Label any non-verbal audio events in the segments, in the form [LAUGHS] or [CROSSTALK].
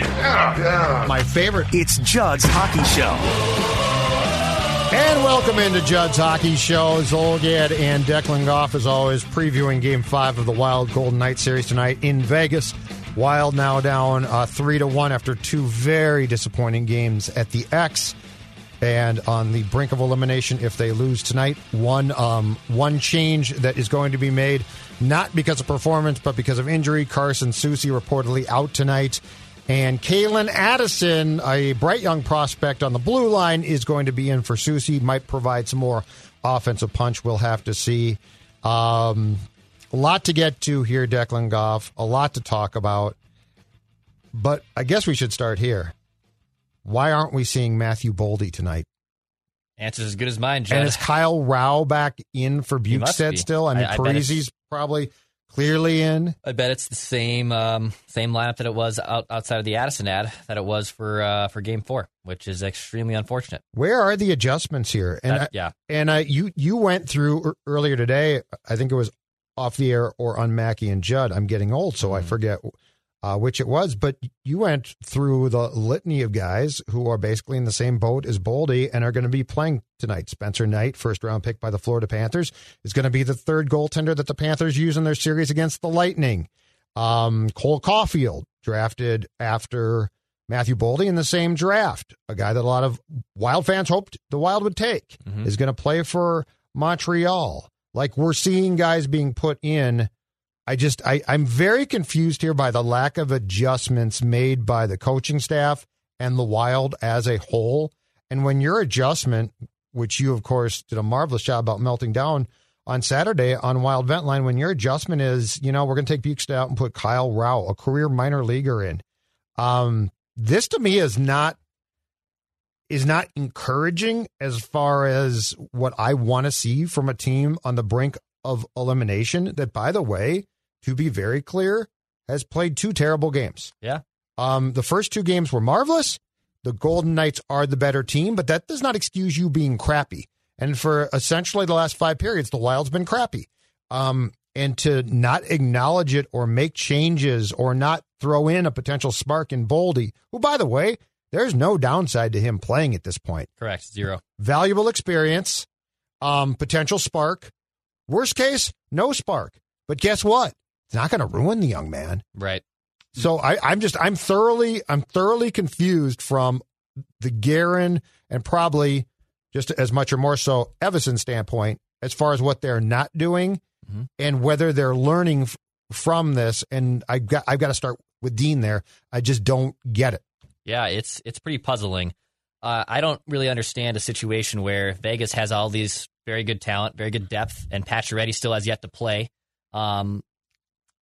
Yeah, yeah. My favorite. It's Judd's Hockey Show. And welcome into Judd's Hockey Show. Zulgad and Declan Goff, as always, previewing Game Five of the Wild Golden Knight series tonight in Vegas. Wild now down uh, three to one after two very disappointing games at the X, and on the brink of elimination if they lose tonight. One um, one change that is going to be made, not because of performance, but because of injury. Carson Soucy reportedly out tonight. And Calen Addison, a bright young prospect on the blue line, is going to be in for Soucy. Might provide some more offensive punch. We'll have to see. Um, a lot to get to here, Declan Goff. A lot to talk about. But I guess we should start here. Why aren't we seeing Matthew Boldy tonight? Answer's as good as mine. And is Kyle Rau back in for He must Bjugstad be. still? I mean, I- I Parise's probably clearly in. I bet it's the same um, same lineup that it was out, outside of the Addison ad that it was for uh, for Game Four, which is extremely unfortunate. Where are the adjustments here? And That- I- yeah. and uh, you you went through earlier today. I think it was off the air or on Mackey and Judd. I'm getting old, so I Mm-hmm. forget uh, which it was. But you went through the litany of guys who are basically in the same boat as Boldy and are going to be playing tonight. Spencer Knight, first round pick by the Florida Panthers, is going to be the third goaltender that the Panthers use in their series against the Lightning. Um, Cole Caufield, drafted after Matthew Boldy in the same draft, a guy that a lot of Wild fans hoped the Wild would take, Mhm. is going to play for Montreal. Like we're seeing guys being put in. I just I, I'm very confused here by the lack of adjustments made by the coaching staff and the Wild as a whole. And when your adjustment, which you of course did a marvelous job about melting down on Saturday on Wild Vent Line, when your adjustment is, you know, we're going to take Bjugstad out and put Kyle Rau, a career minor leaguer, in. Um, this to me is not is not encouraging as far as what I want to see from a team on the brink of elimination. That, by the way, to be very clear, has played two terrible games. Yeah. Um, the first two games were marvelous. The Golden Knights are the better team, but that does not excuse you being crappy. And for essentially the last five periods, the Wild's been crappy. Um, and to not acknowledge it or make changes or not throw in a potential spark in Boldy, who, by the way, there's no downside to him playing at this point. Correct, zero. Valuable experience, um, potential spark. Worst case, no spark. But guess what? It's not going to ruin the young man. Right. So I, I'm just I'm thoroughly I'm thoroughly confused from the Guerin and probably just as much or more so Evason standpoint as far as what they're not doing Mhm. and whether they're learning f- from this. And I got I've got to start with Dean there. I just don't get it. Yeah, it's it's pretty puzzling. Uh, I don't really understand a situation where Vegas has all these very good talent, very good depth, and Pacioretty still has yet to play. Um,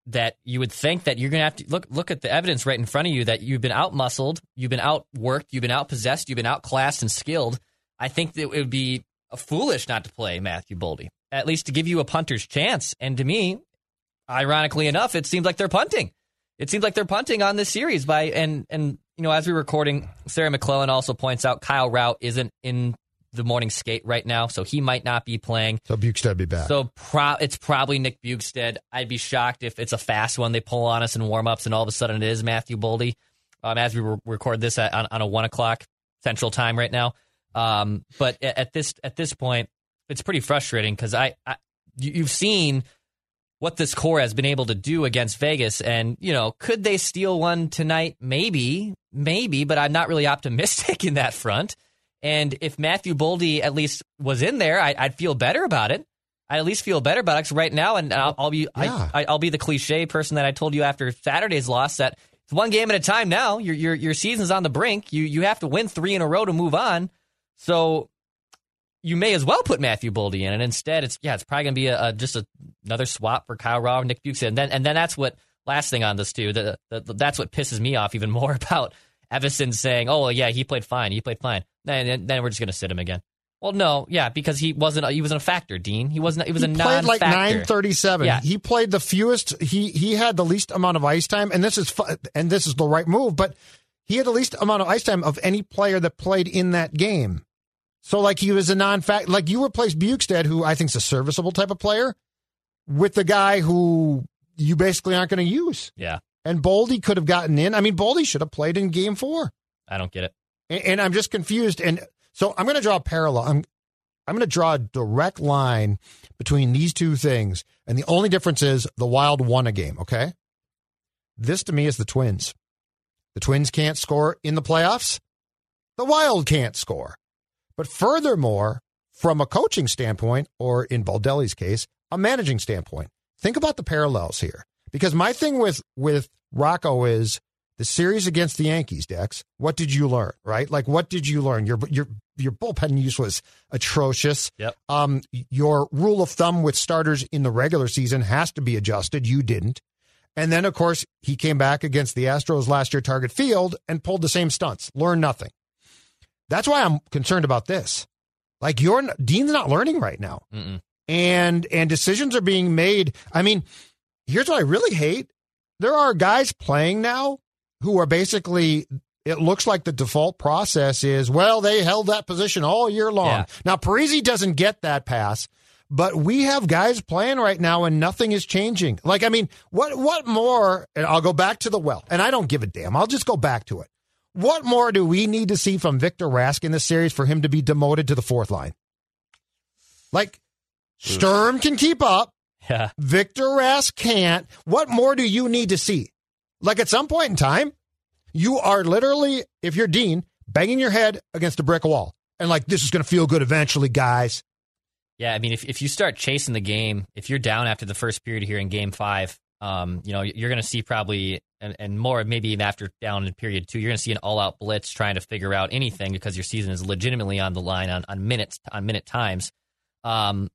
that you would think that you're going to have to look look at the evidence right in front of you that you've been out muscled, you've been outworked, you've been out possessed, you've been outclassed and skilled. I think that it would be foolish not to play Matthew Boldy, at least to give you a punter's chance. And to me, ironically enough, it seems like they're punting. It seems like they're punting on this series by and and you know as we're recording, Sarah McLellan also points out Kyle Rau isn't in the morning skate right now, so he might not be playing. So Bjugstad be back. So pro- it's probably Nick Bjugstad. I'd be shocked if it's a fast one they pull on us in warm ups and all of a sudden it is Matthew Boldy. Um, as we re- record this at, on, on a one o'clock Central Time right now. Um, but at, at this at this point, it's pretty frustrating because I, I you've seen what this core has been able to do against Vegas, and you know, could they steal one tonight? Maybe, maybe, but I'm not really optimistic [LAUGHS] in that front. And if Matthew Boldy at least was in there, I, I'd feel better about it. I'd at least feel better about it right now, and I'll, I'll be Yeah. I, I, I'll be the cliche person that I told you after Saturday's loss that it's one game at a time now. Your your your season's on the brink. You you have to win three in a row to move on. So you may as well put Matthew Boldy in, and instead it's yeah, it's probably gonna be a, a just a, another swap for Kyle Rau, and Nick Bukes, and then and then that's what last thing on this too. The, the, that's what pisses me off even [LAUGHS] more about Evason saying, "Oh, well, yeah, he played fine. He played fine." Then, then we're just going to sit him again. Well, no, yeah, because he wasn't. He wasn't a factor, Dean. He wasn't. He was he a played like non-factor. nine thirty seven. Yeah. He played the fewest. He he had the least amount of ice time, and this is fu- and this is the right move. But he had the least amount of ice time of any player that played in that game. So like he was a non fact. Like you replaced Bjugstad, who I think is a serviceable type of player, with the guy who you basically aren't going to use. Yeah, And Boldy could have gotten in. I mean, Boldy should have played in Game Four. I don't get it. And, and I'm just confused. And so I'm going to draw a parallel. I'm I'm going to draw a direct line between these two things. And the only difference is the Wild won a game, okay? This to me is the Twins. The Twins can't score in the playoffs. The Wild can't score. But furthermore, from a coaching standpoint, or in Baldelli's case, a managing standpoint, think about the parallels here. Because my thing with with Rocco is the series against the Yankees, Dex. What did you learn? Right? Like, what did you learn? Your your your bullpen use was atrocious. Yep. Um, your rule of thumb with starters in the regular season has to be adjusted. You didn't. And then, of course, he came back against the Astros last year, Target Field, and pulled the same stunts. Learn nothing. That's why I'm concerned about this. Like, you're Dean's not learning right now, Mm-mm. and and decisions are being made. I mean, here's what I really hate: there are guys playing now who are basically. It looks like the default process is well, they held that position all year long. Yeah. Now Parise doesn't get that pass, but we have guys playing right now and nothing is changing. Like, I mean, what what more? And I'll go back to the well, and I don't give a damn. I'll just go back to it. What more do we need to see from Victor Rask in this series for him to be demoted to the fourth line? Like, Sturm can keep up. Yeah, Victor Rask can't. What more do you need to see? Like at some point in time, you are literally, if you're Dean, banging your head against a brick wall. And like, this is going to feel good eventually, guys. yeah. I mean, if if you start chasing the game, if you're down after the first period here in Game Five, um, you know you're going to see probably and, and more maybe even after down in period two, you're going to see an all-out blitz trying to figure out anything because your season is legitimately on the line on on minutes on minute times. Um,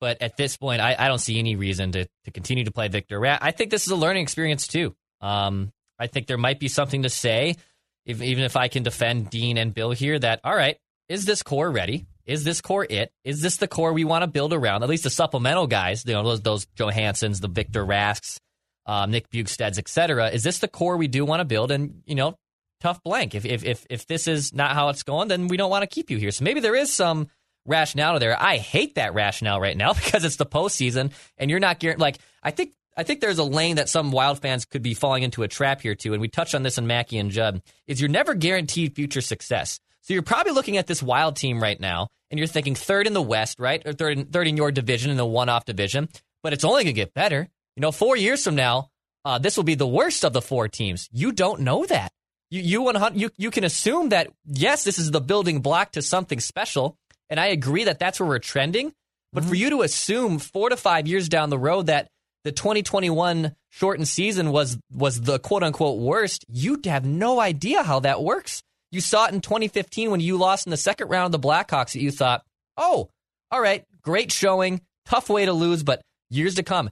but at this point, I, I don't see any reason to to continue to play Victor. I think this is a learning experience too. Um, I think there might be something to say, if, even if I can defend Dean and Bill here. That all right, is this core ready? Is this core it? Is this the core we want to build around? At least the supplemental guys, you know, those, those Johanssons, the Victor Rasks, um, Nick Bjugstads, etc. Is this the core we do want to build? And you know, tough blank. If if if if this is not how it's going, then we don't want to keep you here. So maybe there is some rationale there. I hate that rationale right now [LAUGHS] because it's the postseason and you're not guaranteed. Like I think I think there's a lane that some Wild fans could be falling into a trap here too. And we touched on this in Mackey and Judd. Is you're never guaranteed future success. So you're probably looking at this Wild team right now, and you're thinking third in the West, right, or third in, third in your division in the one-off division. But it's only going to get better. You know, four years from now, uh, this will be the worst of the four teams. You don't know that. You you, you you can assume that yes, this is the building block to something special, and I agree that that's where we're trending. But for mm-hmm. you to assume four to five years down the road that the 2021 shortened season was was the quote unquote worst, you have no idea how that works. You saw it in 2015 when you lost in the second round of the Blackhawks. That you thought, oh, all right, great showing, tough way to lose, but years to come.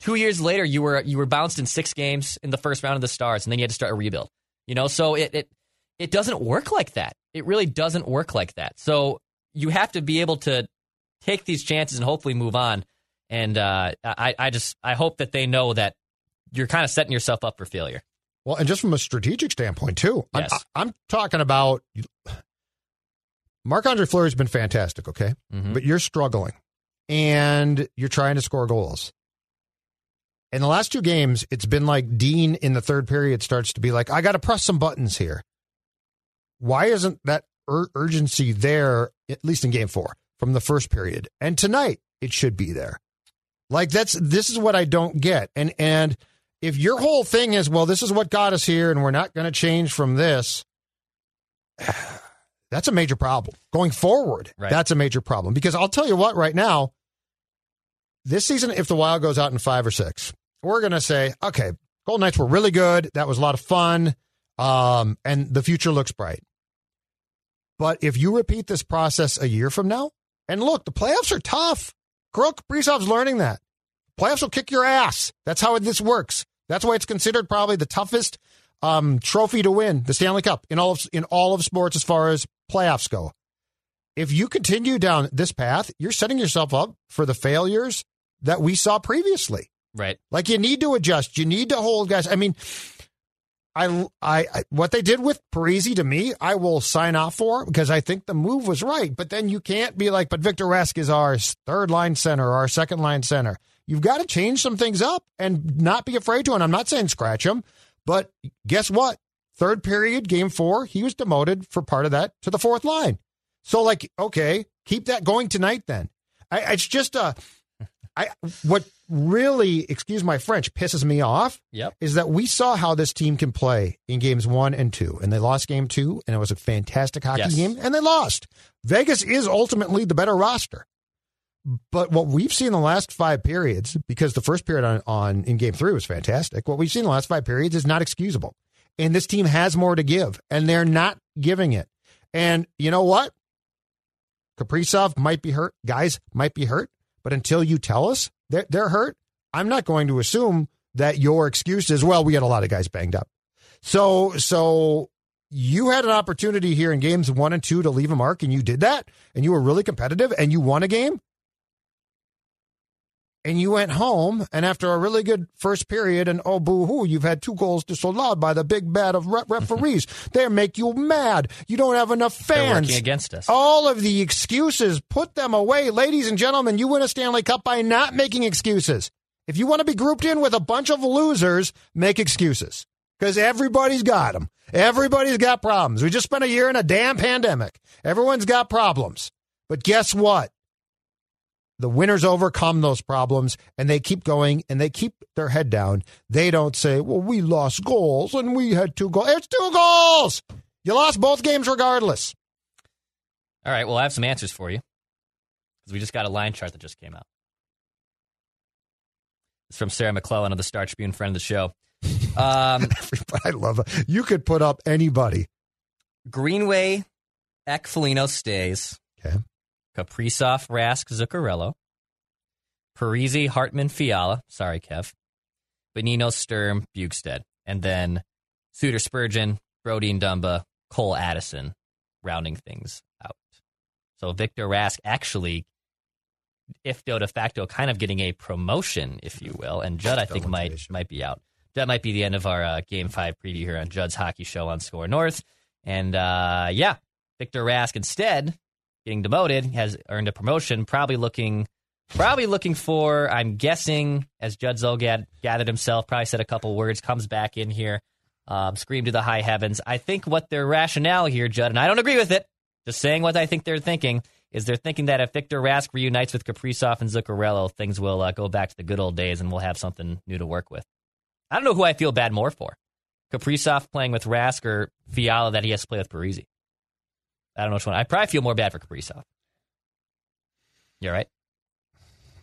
Two years later, you were you were bounced in six games in the first round of the Stars, and then you had to start a rebuild. You know, so it it it doesn't work like that. It really doesn't work like that. So you have to be able to take these chances and hopefully move on. And uh, I I just I hope that they know that you're kind of setting yourself up for failure. Well, and just from a strategic standpoint too, Yes. I'm, I'm talking about Marc Andre Fleury's been fantastic, okay, Mhm. but you're struggling, and you're trying to score goals. In the last two games, it's been like Dean in the third period starts to be like, I got to press some buttons here. Why isn't that ur- urgency there, at least in game four, from the first period? And tonight, it should be there. Like that's this is what I don't get. And and if your whole thing is, well, this is what got us here, and we're not going to change from this, [SIGHS] that's a major problem going forward. Right. That's a major problem because I'll tell you what, right now, this season, if the Wild goes out in five or six, we're going to say, okay, Golden Knights were really good. That was a lot of fun, um, and the future looks bright. But if you repeat this process a year from now, and look, the playoffs are tough. Kirill Kaprizov's learning that. Playoffs will kick your ass. That's how this works. That's why it's considered probably the toughest um, trophy to win the Stanley Cup in all of in all of sports as far as playoffs go. If you continue down this path, you're setting yourself up for the failures that we saw previously. Right. Like you need to adjust. You need to hold guys. I mean, I, I, I what they did with Parise to me, I will sign off for because I think the move was right. But then you can't be like, but Victor Rask is our third line center, our second line center. You've got to change some things up and not be afraid to. And I'm not saying scratch him, but guess what? Third period, game four, he was demoted for part of that to the fourth line. So, like, okay, keep that going tonight. Then I, it's just a. I what really, excuse my French, pisses me off Yep. is that we saw how this team can play in games one and two, and they lost game two, and it was a fantastic hockey Yes. game, and they lost. Vegas is ultimately the better roster. But what we've seen in the last five periods, because the first period on, on in game three was fantastic, what we've seen in the last five periods is not excusable. And this team has more to give, and they're not giving it. And you know what? Kaprizov might be hurt. Guys might be hurt. But until you tell us they're, they're hurt, I'm not going to assume that your excuse is, well, we had a lot of guys banged up. So, so you had an opportunity here in games one and two to leave a mark, and you did that, and you were really competitive, and you won a game. And you went home, and after a really good first period, and oh boo hoo, you've had two goals disallowed by the big bad of re- referees. [LAUGHS] they make you mad. You don't have enough They're fans. working against us. All of the excuses, put them away. Ladies and gentlemen, you win a Stanley Cup by not making excuses. If you want to be grouped in with a bunch of losers, make excuses. Because everybody's got them. Everybody's got problems. We just spent a year in a damn pandemic. Everyone's got problems. But guess what? The winners overcome those problems and they keep going and they keep their head down. They don't say, well, we lost goals and we had two goals. It's two goals. You lost both games regardless. All right. Well, I have some answers for you because we just got a line chart that just came out. It's from Sarah McLellan of the Star Tribune, friend of the show. [LAUGHS] Um, I love it. You could put up anybody. Greenway, Ekfelino stays. Okay. Kaprizov, Rask, Zuccarello. Parise, Hartman, Fiala. Sorry, Kev. Bonino, Sturm, Bjugstad. And then Suter, Spurgeon, Brody and Dumba, Cole Addison, rounding things out. So Victor Rask actually, if de facto, kind of getting a promotion, if you will. And Judd, I think, might might be out. That might be the end of our uh, Game 5 preview here on Judd's Hockey Show on Score North. And uh, yeah, Victor Rask instead getting demoted has earned a promotion, probably looking probably looking for, I'm guessing, as Judd Zulgad gathered himself, probably said a couple words, comes back in here, um, screamed to the high heavens. I think what their rationale here, Judd, and I don't agree with it, just saying what I think they're thinking, is they're thinking that if Victor Rask reunites with Kaprizov and Zuccarello, things will uh, go back to the good old days and we'll have something new to work with. I don't know who I feel bad more for. Kaprizov playing with Rask or Fiala that he has to play with Parise. I don't know which one. I probably feel more bad for Kaprizov. You're right.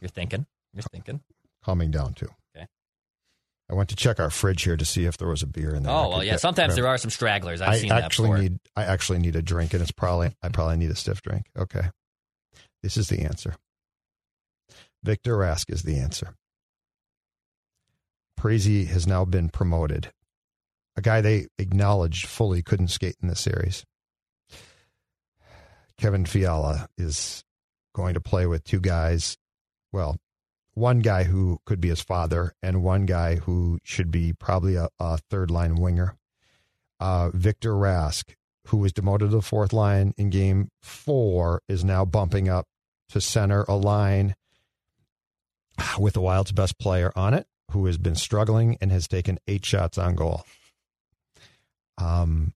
You're thinking. You're thinking. Calming down too. Okay. I went to check our fridge here to see if there was a beer in there. Oh well, yeah. get- Sometimes grab. there are some stragglers. I've I seen actually before. need. I actually need a drink, and it's probably. I probably need a stiff drink. Okay, this is the answer. Victor Rask is the answer. Parise has now been promoted. A guy they acknowledged fully couldn't skate in the series. Kevin Fiala is going to play with two guys. Well, one guy who could be his father, and one guy who should be probably a, a third line winger. Uh, Victor Rask, who was demoted to the fourth line in game four, is now bumping up to center a line with the Wild's best player on it, who has been struggling and has taken eight shots on goal. Um,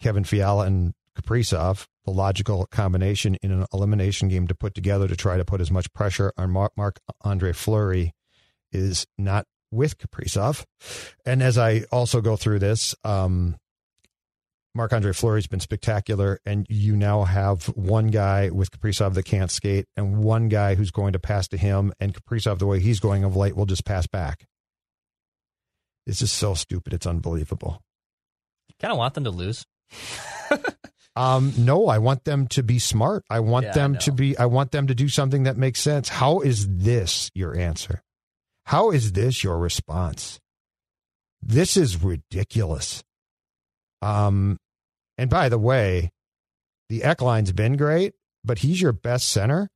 Kevin Fiala and Kaprizov, the logical combination in an elimination game to put together to try to put as much pressure on Marc Andre Fleury is not with Kaprizov. And as I also go through this, um, Marc Andre Fleury's been spectacular, and you now have one guy with Kaprizov that can't skate, and one guy who's going to pass to him, and Kaprizov, the way he's going of late, will just pass back. This is so stupid. It's unbelievable. kind of want them to lose. [LAUGHS] Um, no, I want them to be smart. I want Yeah, them know. to be. I want them to do something that makes sense. How is this your answer? How is this your response? This is ridiculous. Um, and by the way, the Ekline's been great, but he's your best center.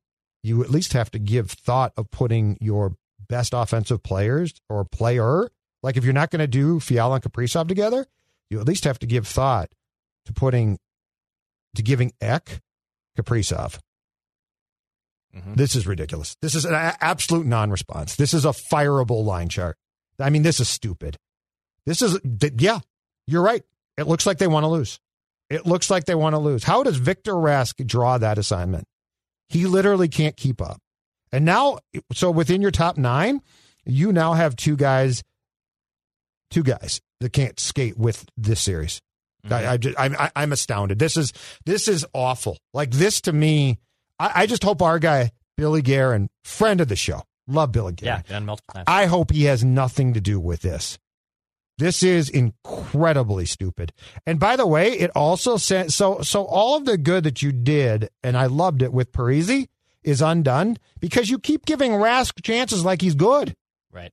You at least have to give thought of putting your best offensive players or player. Like if you're not going to do Fiala and Kaprizov together, you at least have to give thought to putting to giving Ek Kaprizov. Mhm. This is ridiculous. This is an absolute non-response. This is a fireable line chart. I mean, this is stupid. This is yeah, you're right. It looks like they want to lose. It looks like they want to lose. How does Victor Rask draw that assignment? He literally can't keep up. And now, so within your top nine, you now have two guys, two guys that can't skate with this series. I, mm-hmm. I just, I'm, I- I'm astounded. This is this is awful. Like this to me, I, I just hope our guy Billy Guerin, friend of the show, love Billy Yeah, Guerin. done multiple times. I hope he has nothing to do with this. This is incredibly stupid. And by the way, it also sent so. So all of the good that you did, and I loved it with Parise, is undone because you keep giving Rask chances like he's good. right.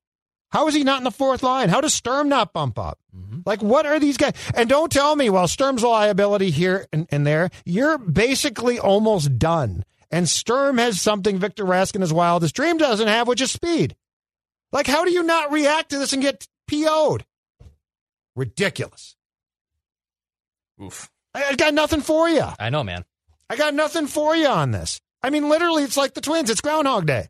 How is he not in the fourth line? How does Sturm not bump up? Mhm. Like, what are these guys? And don't tell me, well, Sturm's a liability here and, and there. You're basically almost done. And Sturm has something Victor Rask in his wildest dream doesn't have, which is speed. Like, how do you not react to this and get PO'd? Ridiculous. Oof. I, I got nothing for you. I know, man. I got nothing for you on this. I mean, literally, it's like the Twins. It's Groundhog Day.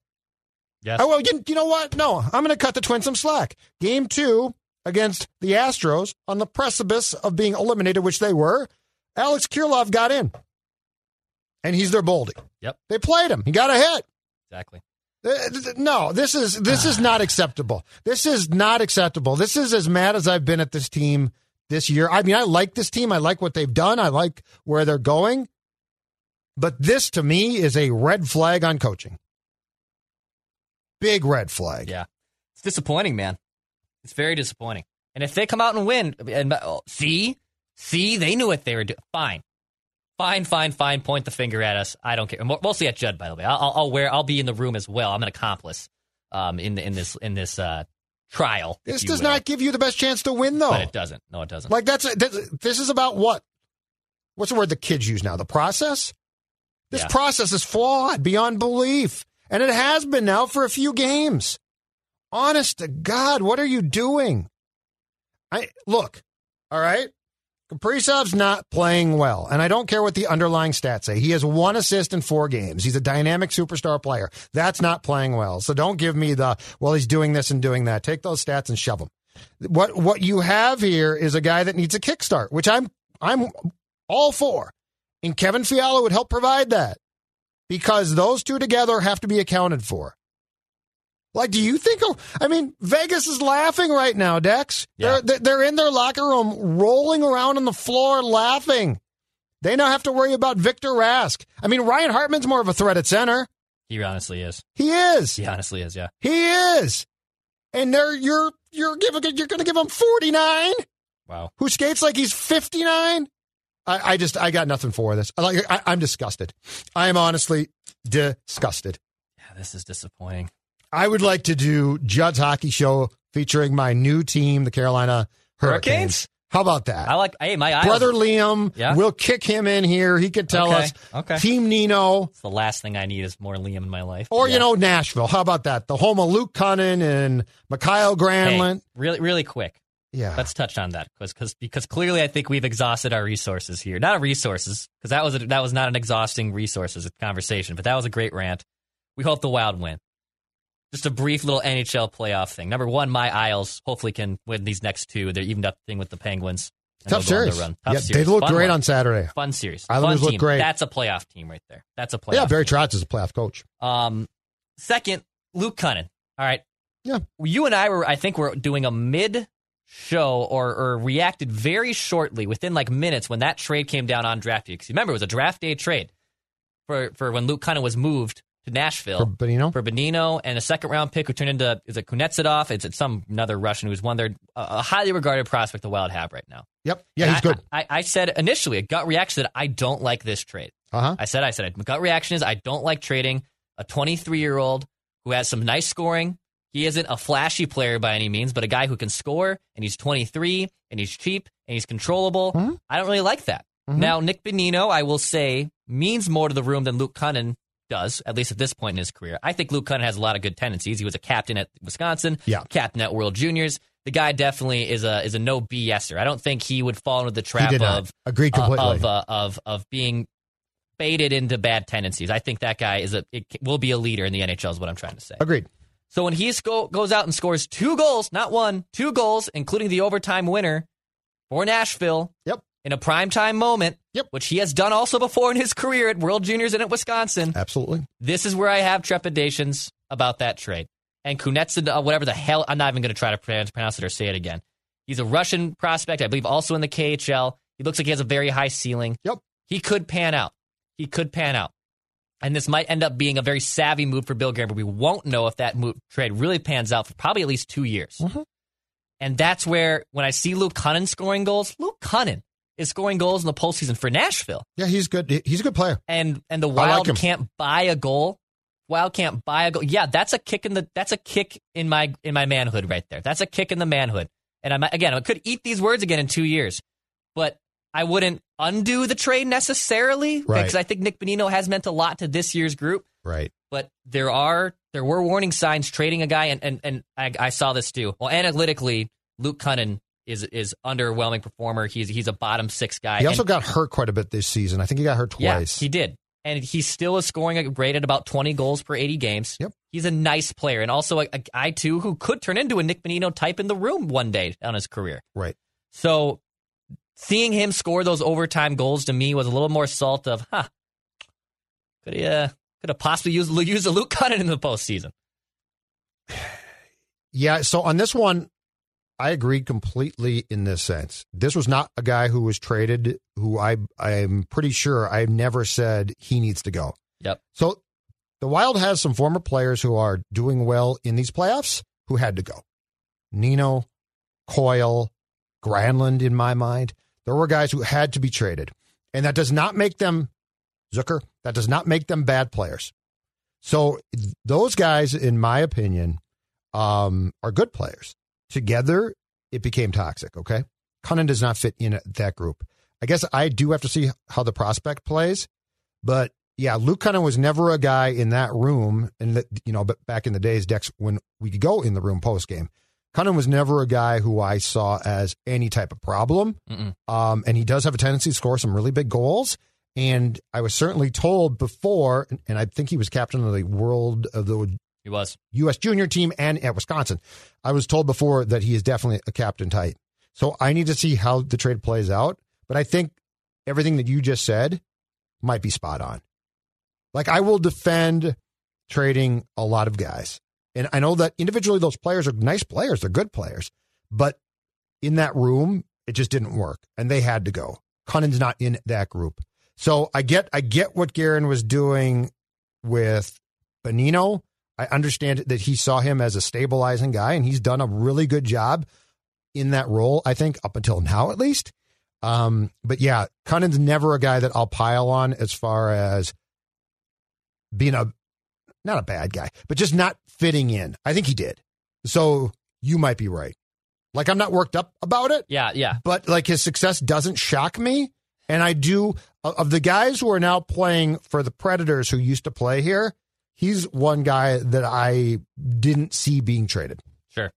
Yes. Oh, well, you, you know what? No, I'm going to cut the Twins some slack. Game two against the Astros on the precipice of being eliminated, which they were. Alex Kirilloff got in, and he's their boldy. Yep. They played him. He got a hit. Exactly. Uh, No, this is this is not acceptable. This is not acceptable. This is as mad as I've been at this team this year. I mean, I like this team. I like what they've done. I like where they're going. But this to me is a red flag on coaching. Big red flag. Yeah. It's disappointing, man. It's very disappointing. And if they come out and win, and oh, see, see, they knew what they were doing. Fine, fine, fine, fine. Point the finger at us. I don't care. Mostly at Judd, by the way. I'll, I'll, wear. I'll be in the room as well. I'm an accomplice um, in the, in this in this uh, trial. This does will. not give you the best chance to win, though. But it doesn't. No, it doesn't. Like that's, that's this is about what? What's the word the kids use now? The process. This Yeah. process is flawed beyond belief, and it has been now for a few games. Honest to God, what are you doing? I look, all right. Kaprizov's not playing well, and I don't care what the underlying stats say. He has one assist in four games. He's a dynamic superstar player. That's not playing well. So don't give me the well. He's doing this and doing that. Take those stats and shove them. What what you have here is a guy that needs a kickstart, which I'm I'm all for, and Kevin Fiala would help provide that because those two together have to be accounted for. Like, do you think? I mean, Vegas is laughing right now, Dex. Yeah. They're they're in their locker room, rolling around on the floor, laughing. They now have to worry about Victor Rask. I mean, Ryan Hartman's more of a threat at center. he honestly is. He is. He honestly is. Yeah. He is. And they're you're you're giving you're going to give him forty nine. Wow. Who skates like he's fifty nine? I, I just I got nothing for this. I Like I, I'm disgusted. I am honestly disgusted. Yeah. This is disappointing. I would like to do Judd's hockey show featuring my new team, the Carolina Hurricanes. Hurricanes? How about that? I like. Hey, my eyes. Brother Liam, Yeah. we'll kick him in here. He could tell Okay, us. okay. Team Nino, It's the last thing I need is more Liam in my life. or Yeah. you know Nashville. How about that? The home of Luke Kunin and Mikael Hey, Granlund. really, really quick. Yeah, Let's touch on that because because because clearly I think we've exhausted our resources here. Not resources because that was a, that was not an exhausting resources conversation, but that was a great rant. We hope the Wild win. Just a brief little NHL playoff thing. Number one, my Isles hopefully can win these next two. They're evened up thing with the Penguins. tough they'll go on series. run. Tough yeah, series. they look Fun great one. on Saturday. fun series. Islanders fun look team. great. That's a playoff team right there. That's a playoff. Yeah, Barry. Trotz is a playoff coach. Um, second, Luke Kunin. All right. Yeah. You and I were, I think, we're doing a mid show or, or reacted very shortly within like minutes when that trade came down on draft day. Because you remember, it was a draft day trade for, for when Luke Kunin was moved to Nashville For Bonino? for Bonino and a second round pick who turned into is it Kunetsov? It's, it's some another Russian who's one their a highly regarded prospect the Wild have right now. Yep. Yeah, And he's I- good. I, I said initially a gut reaction that I don't like this trade. Uh huh. I said, I said, my gut reaction is I don't like trading a 23 year old who has some nice scoring. He isn't a flashy player by any means, but a guy who can score, and he's 23, and he's cheap, and he's controllable. Mhm. I don't really like that. Mhm. Now, Nick Bonino, I will say, means more to the room than Luke Kunin does, at least at this point in his career. I think Luke Kunin has a lot of good tendencies. He was a captain at Wisconsin, Yeah. captain at World Juniors. The guy definitely is a is a no BSer. I don't think he would fall into the trap of Agreed uh, completely. of uh, of of being baited into bad tendencies. I think that guy is a it will be a leader in the NHL. Is what I'm trying to say. Agreed. So when he sco- goes out and scores two goals, not one, two goals, including the overtime winner for Nashville Yep. in a primetime moment, Yep. which he has done also before in his career at World Juniors and at Wisconsin, Absolutely. this is where I have trepidations about that trade. And Kunetsin, uh, whatever the hell, I'm not even going to try to pronounce pronounce it or say it again. He's a Russian prospect, I believe, also in the KHL. He looks like he has a very high ceiling. Yep. He could pan out. He could pan out. And this might end up being a very savvy move for Bill Guerin, but we won't know if that move, trade really pans out for probably at least two years. Mhm. And that's where, when I see Luke Kunin scoring goals, Luke Kunin is scoring goals in the postseason for Nashville Yeah, he's good. He's a good player. and and the Wild him. can't buy a goal. Wild can't buy a goal. Yeah, that's a kick in the that's a kick in my in my manhood right there. That's a kick in the manhood. And I'm again I could eat these words again in two years, but I wouldn't undo the trade necessarily Right. because I think Nick Bonino has meant a lot to this year's group. Right. But there are there were warning signs trading a guy, and and, and I, I saw this too. Well, analytically, Luke Kunin is is underwhelming performer. He's he's a bottom six guy. He And- also got hurt quite a bit this season. I think he got hurt twice. yeah, he did. And he still is scoring a grade at about 20 goals per 80 games. Yep. He's a nice player and also a, a guy, too, who could turn into a Nick Bonino type in the room one day on his career. right. So seeing him score those overtime goals to me was a little more salt of, huh, could he, uh, could have possibly used, used a Luke Kunin in the postseason. Yeah. So on this one, I agree completely in this sense. This was not a guy who was traded who I I'm pretty sure I've never said he needs to go. Yep. So the Wild has some former players who are doing well in these playoffs who had to go. Nino, Coyle, Granlund, in my mind. There were guys who had to be traded. And that does not make them Zucker. That does not make them bad players. So those guys, in my opinion, um, are good players. Together, it became toxic. Okay, Kunin does not fit in that group. I guess I do have to see how the prospect plays, but yeah, Luke Kunin was never a guy in that room, and you know, back in the days, Dex, when we could go in the room post game, Kunin was never a guy who I saw as any type of problem. Um, and he does have a tendency to score some really big goals. And I was certainly told before, and I think he was captain of the world of the He was. U.S. junior team and at Wisconsin. I was told before that he is definitely a captain type. So I need to see how the trade plays out. But I think everything that you just said might be spot on. Like I will defend trading a lot of guys. And I know that individually those players are nice players, they're good players. But in that room, it just didn't work. And they had to go. Kunin's not in that group. So I get I get what Guerin was doing with Bonino. I understand that he saw him as a stabilizing guy, and he's done a really good job in that role, I think, up until now at least. Um, but yeah, Kunin's never a guy that I'll pile on as far as being a not a bad guy, but just not fitting in. I think he did. So you might be right. Like I'm not worked up about it, Yeah, yeah. but like his success doesn't shock me. And I do of the guys who are now playing for the Predators who used to play here. He's one guy that I didn't see being traded. Sure.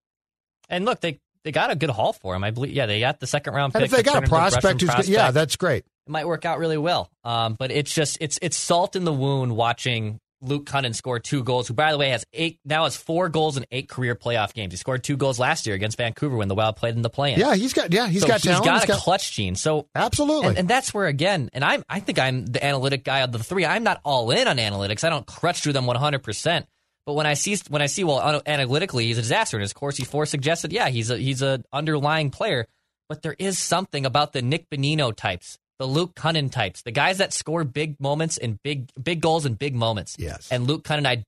And look, they they got a good haul for him. I believe. Yeah, they got the second round And pick. if they got a prospect who's good, yeah, that's great. it might work out really well. Um, but it's just it's it's salt in the wound watching Luke Kunin score two goals. Who, by the way, has eight now has four goals in eight career playoff games. He scored two goals last year against Vancouver when the Wild played in the play-in. Yeah, he's got yeah, he's so got he's talent. got He's a clutch gene. So absolutely. and, and that's where again, and I'm I think I'm the analytic guy of the three. I'm not all in on analytics. I don't crutch through them 100. percent But when I see when I see well analytically he's a disaster, and his Corsi for suggested, yeah, he's a he's a underlying player. But there is something about the Nick Bonino types, the Luke Kunin types, the guys that score big moments and big big goals and big moments. yes. And Luke Kunin, I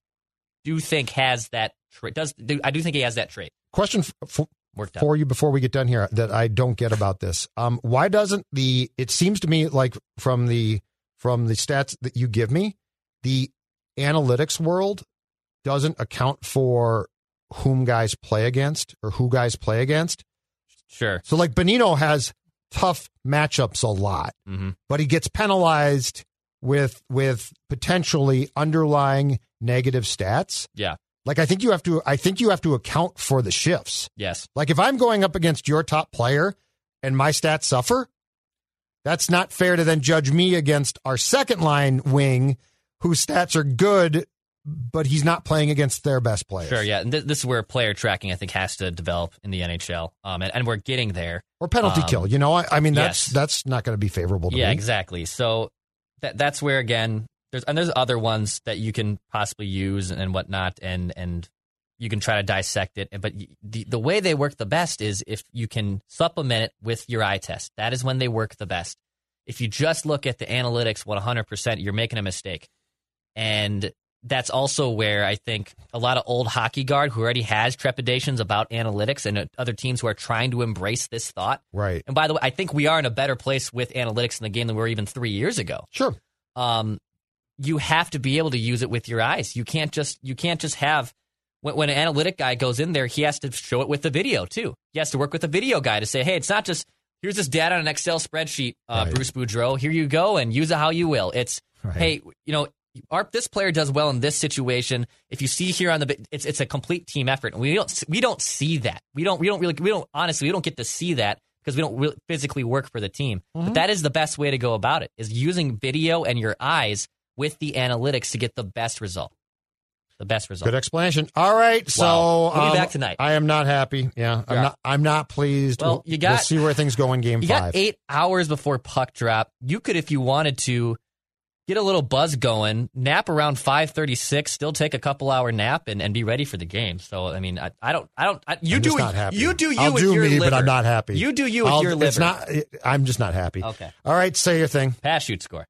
do think has that trait. Does do, I do think he has that trait Question for, for you before we get done here that I don't get about this. Um, why doesn't the? It seems to me like from the from the stats that you give me, the analytics world doesn't account for whom guys play against or who guys play against. Sure. So like Bonino has tough matchups a lot, hmm but he gets penalized with with potentially underlying negative stats. Yeah. Like I think you have to I think you have to account for the shifts. Yes. Like if I'm going up against your top player and my stats suffer, that's not fair to then judge me against our second line wing whose stats are good, but he's not playing against their best players. Sure. Yeah. And th- this is where player tracking, I think, has to develop in the NHL. Um, and, and we're getting there. Or penalty Um, kill. You know, I, I mean that's yes. that's not going to be favorable to Yeah, me. exactly. So that that's where again there's and there's other ones that you can possibly use and whatnot, and and you can try to dissect it. But the the way they work the best is if you can supplement it with your eye test. That is when they work the best. If you just look at the analytics 100%, you're making a mistake. And that's also where I think a lot of old hockey guard who already has trepidations about analytics and other teams who are trying to embrace this thought. Right. And by the way, I think we are in a better place with analytics in the game than we were even three years ago. Sure. Um, you have to be able to use it with your eyes. You can't just you can't just have when, when an analytic guy goes in there, he has to show it with the video too. He has to work with a video guy to say, hey, it's not just here's this data on an Excel spreadsheet, uh, Right. Bruce Boudreau. Here you go, and use it how you will. It's Right. hey, you know. Our, this player does well in this situation. If you see here on the, it's it's a complete team effort, and we don't we don't see that. We don't we don't really we don't honestly we don't get to see that because we don't really physically work for the team. Mm-hmm. But that is the best way to go about it: is using video and your eyes with the analytics to get the best result. The best result. Good explanation. All right, so Wow. We'll be um, back tonight. I am not happy. Yeah, I'm not. I'm not pleased. Well, We'll- you got- We'll see where things go in Game You Five. got eight hours before puck drop. You could, if you wanted to, get a little buzz going, nap around five thirty six, still take a couple hour nap, and, and be ready for the game. So, I mean, I, I don't, I don't. I, you I'm do not happy. You do you I'll do me, liver. but I'm not happy. You do you with I'll- your liver. It's not. I'm just not happy. Okay. All right, say your thing. Pass shoot score.